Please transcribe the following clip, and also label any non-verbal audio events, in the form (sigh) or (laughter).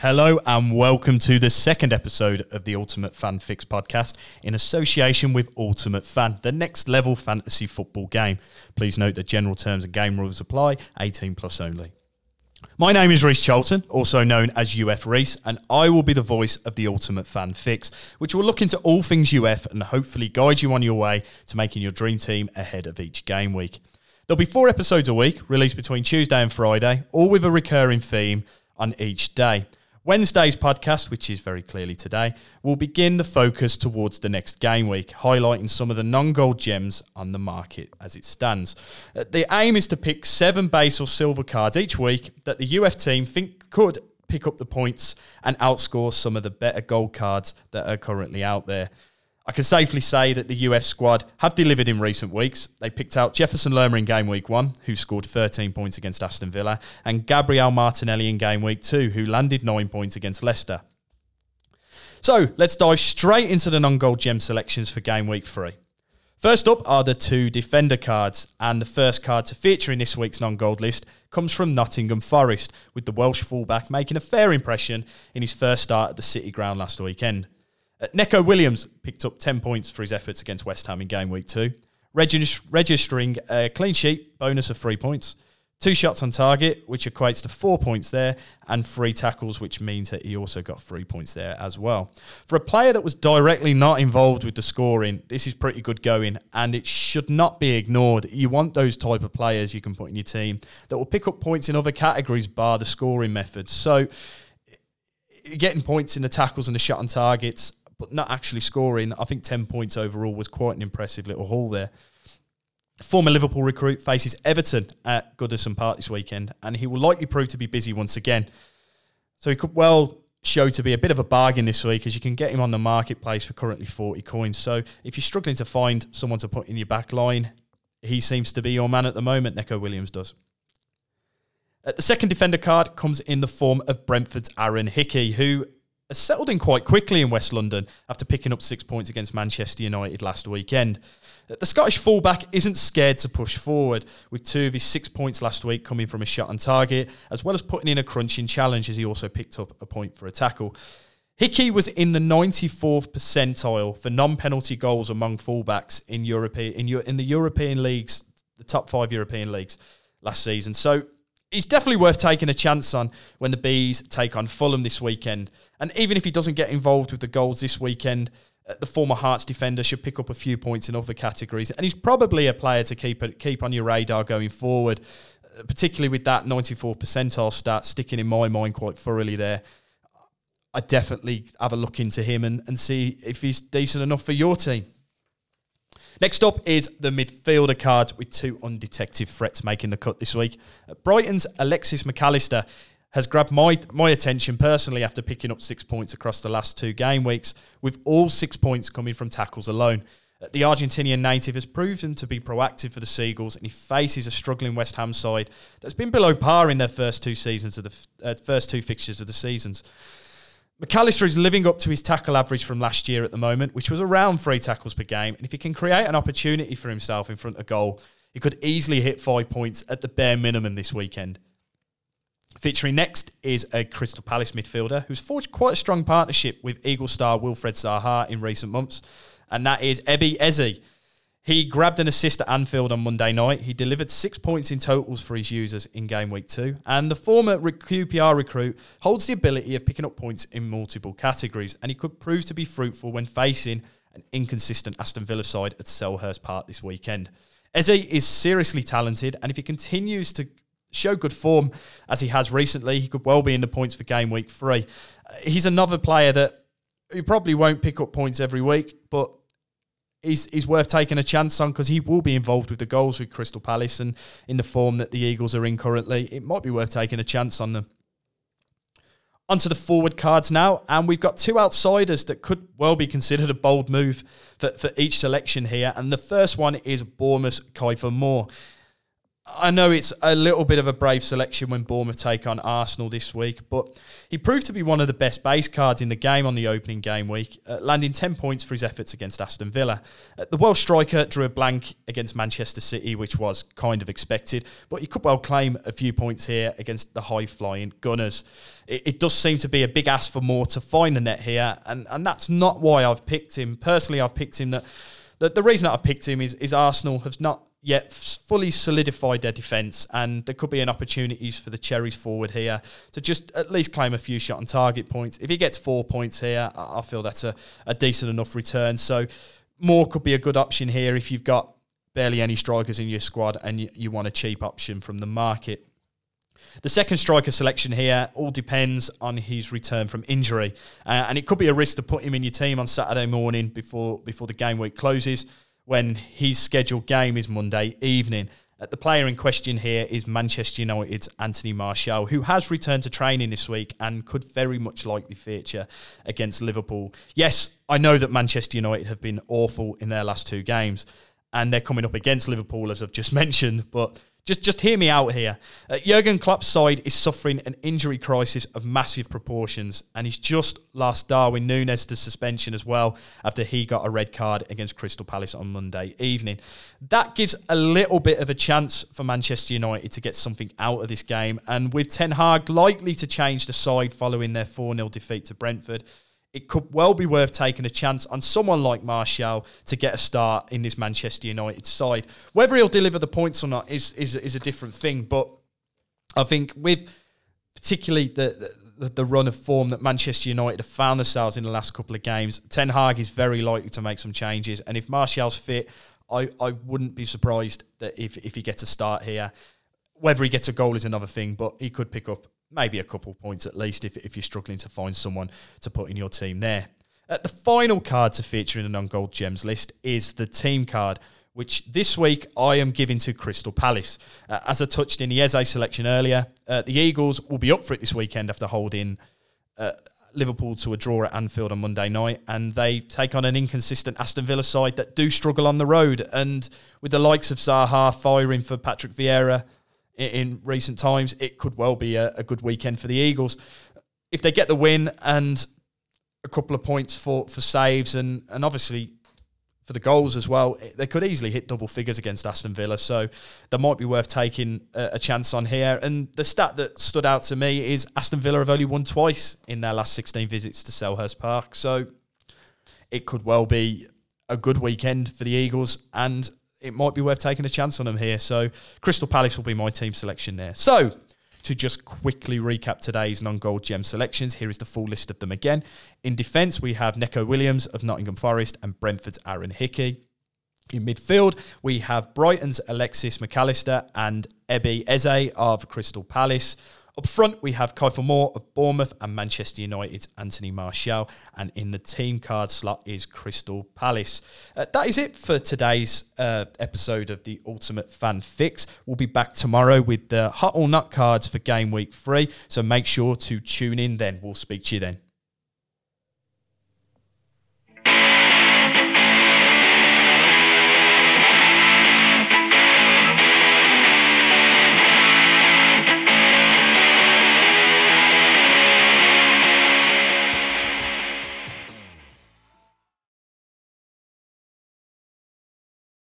Hello and welcome to the second episode of the Ultimate Fan Fix podcast in association with Ultimate Fan, the next level fantasy football game. Please note that general terms and game rules apply, 18 plus only. My name is Reece Charlton, also known as UF Reece, and I will be the voice of the Ultimate Fan Fix, which will look into all things UF and hopefully guide you on your way to making your dream team ahead of each game week. There'll be four episodes a week, released between Tuesday and Friday, all with a recurring theme on each day. Wednesday's podcast, which is very clearly today, will begin the focus towards the next game week, highlighting some of the non gold gems on the market as it stands. Uh, the aim is to pick seven base or silver cards each week that the UF team think could pick up the points and outscore some of the better gold cards that are currently out there. I can safely say that the UF squad have delivered in recent weeks. They picked out Jefferson Lerma in game week one, who scored 13 points against Aston Villa, and Gabriel Martinelli in game week two, who landed nine points against Leicester. So let's dive straight into the non gold gem selections for game week three. First up are the two defender cards, and the first card to feature in this week's non gold list comes from Nottingham Forest, with the Welsh fullback making a fair impression in his first start at the City ground last weekend. Uh, Neco Williams picked up 10 points for his efforts against West Ham in game week two, regist- registering a clean sheet bonus of three points, two shots on target, which equates to four points there, and three tackles, which means that he also got three points there as well. For a player that was directly not involved with the scoring, this is pretty good going, and it should not be ignored. You want those type of players you can put in your team that will pick up points in other categories, bar the scoring methods. So, getting points in the tackles and the shot on targets but not actually scoring. I think 10 points overall was quite an impressive little haul there. Former Liverpool recruit faces Everton at Goodison Park this weekend, and he will likely prove to be busy once again. So he could well show to be a bit of a bargain this week, as you can get him on the marketplace for currently 40 coins. So if you're struggling to find someone to put in your back line, he seems to be your man at the moment, Neco Williams does. Uh, the second defender card comes in the form of Brentford's Aaron Hickey, who has settled in quite quickly in West London after picking up six points against Manchester United last weekend. The Scottish fullback isn't scared to push forward, with two of his six points last week coming from a shot on target, as well as putting in a crunching challenge as he also picked up a point for a tackle. Hickey was in the 94th percentile for non-penalty goals among fullbacks in European in, in the European leagues, the top five European leagues last season. So he's definitely worth taking a chance on when the Bees take on Fulham this weekend. And even if he doesn't get involved with the goals this weekend, uh, the former Hearts defender should pick up a few points in other categories. And he's probably a player to keep keep on your radar going forward, uh, particularly with that 94 percentile stat sticking in my mind quite thoroughly there. I definitely have a look into him and, and see if he's decent enough for your team. Next up is the midfielder cards with two undetected threats making the cut this week. Brighton's Alexis Mac Allister has grabbed my my attention personally after picking up six points across the last two game weeks, with all six points coming from tackles alone. The Argentinian native has proven to be proactive for the Seagulls, and he faces a struggling West Ham side that's been below par in their first two seasons of the uh, first two fixtures of the seasons. Mac Allister is living up to his tackle average from last year at the moment, which was around three tackles per game. And if he can create an opportunity for himself in front of goal, he could easily hit five points at the bare minimum this weekend. Featuring next is a Crystal Palace midfielder who's forged quite a strong partnership with Eagle star Wilfried Zaha in recent months, and that is Ebi Eze. He grabbed an assist at Anfield on Monday night. He delivered six points in totals for his users in game week two. And the former QPR recruit holds the ability of picking up points in multiple categories, and he could prove to be fruitful when facing an inconsistent Aston Villa side at Selhurst Park this weekend. Eze is seriously talented, and if he continues to show good form as he has recently, he could well be in the points for game week three. Uh, he's another player that he probably won't pick up points every week, but he's, he's worth taking a chance on because he will be involved with the goals with Crystal Palace and in the form that the Eagles are in currently. It might be worth taking a chance on them. Onto the forward cards now, and we've got two outsiders that could well be considered a bold move for, for each selection here. And the first one is Bournemouth Kiefer Moore. I know it's a little bit of a brave selection when Bournemouth take on Arsenal this week, but he proved to be one of the best base cards in the game on the opening game week, uh, landing 10 points for his efforts against Aston Villa. Uh, the Welsh striker drew a blank against Manchester City, which was kind of expected, but he could well claim a few points here against the high flying Gunners. It, it, does seem to be a big ask for Moore to find the net here, and, and that's not why I've picked him. Personally, I've picked him that. The, the reason that I've picked him is, is Arsenal have not yet fully solidified their defence, and there could be an opportunities for the Cherries forward here to just at least claim a few shot on target points. If he gets four points here, I feel that's a, a decent enough return. So Moore could be a good option here if you've got barely any strikers in your squad and you, you want a cheap option from the market. The second striker selection here all depends on his return from injury, uh, and it could be a risk to put him in your team on Saturday morning before before the game week closes when his scheduled game is Monday evening. Uh, the player in question here is Manchester United's Anthony Martial, who has returned to training this week and could very much likely feature against Liverpool. Yes, I know that Manchester United have been awful in their last two games, and they're coming up against Liverpool, as I've just (laughs) mentioned, but just, just hear me out here. Uh, Jurgen Klopp's side is suffering an injury crisis of massive proportions, and he's just lost Darwin Nunez to suspension as well after he got a red card against Crystal Palace on Monday evening. That gives a little bit of a chance for Manchester United to get something out of this game, and with Ten Hag likely to change the side following their 4 0 defeat to Brentford it could well be worth taking a chance on someone like Martial to get a start in this Manchester United side. Whether he'll deliver the points or not is is, is a different thing. But I think with particularly the, the, the run of form that Manchester United have found themselves in the last couple of games, Ten Hag is very likely to make some changes. And if Martial's fit, I, I wouldn't be surprised that if, if he gets a start here. Whether he gets a goal is another thing, but he could pick up maybe a couple points at least if, if you're struggling to find someone to put in your team there. Uh, the final card to feature in the non gold gems list is the team card, which this week I am giving to Crystal Palace. Uh, as I touched in the Eze selection earlier, uh, the Eagles will be up for it this weekend after holding uh, Liverpool to a draw at Anfield on Monday night, and they take on an inconsistent Aston Villa side that do struggle on the road. And with the likes of Zaha firing for Patrick Vieira, in recent times, it could well be a, a good weekend for the Eagles. If they get the win and a couple of points for, for saves and, and obviously for the goals as well, they could easily hit double figures against Aston Villa. So that might be worth taking a, a, chance on here. And the stat that stood out to me is Aston Villa have only won twice in their last 16 visits to Selhurst Park. So it could well be a good weekend for the Eagles. And it might be worth taking a chance on them here. So Crystal Palace will be my team selection there. So to just quickly recap today's non-gold gem selections, here is the full list of them again. In defence, we have Neco Williams of Nottingham Forest and Brentford's Aaron Hickey. In midfield, we have Brighton's Alexis Mac Allister and Ebi Eze of Crystal Palace. Up front, we have Kiefer Moore of Bournemouth and Manchester United's Anthony Martial. And in the team card slot is Crystal Palace. Uh, that is it for today's uh, episode of the Ultimate Fan Fix. We'll be back tomorrow with the hot or not cards for game week three. So make sure to tune in then. We'll speak to you then.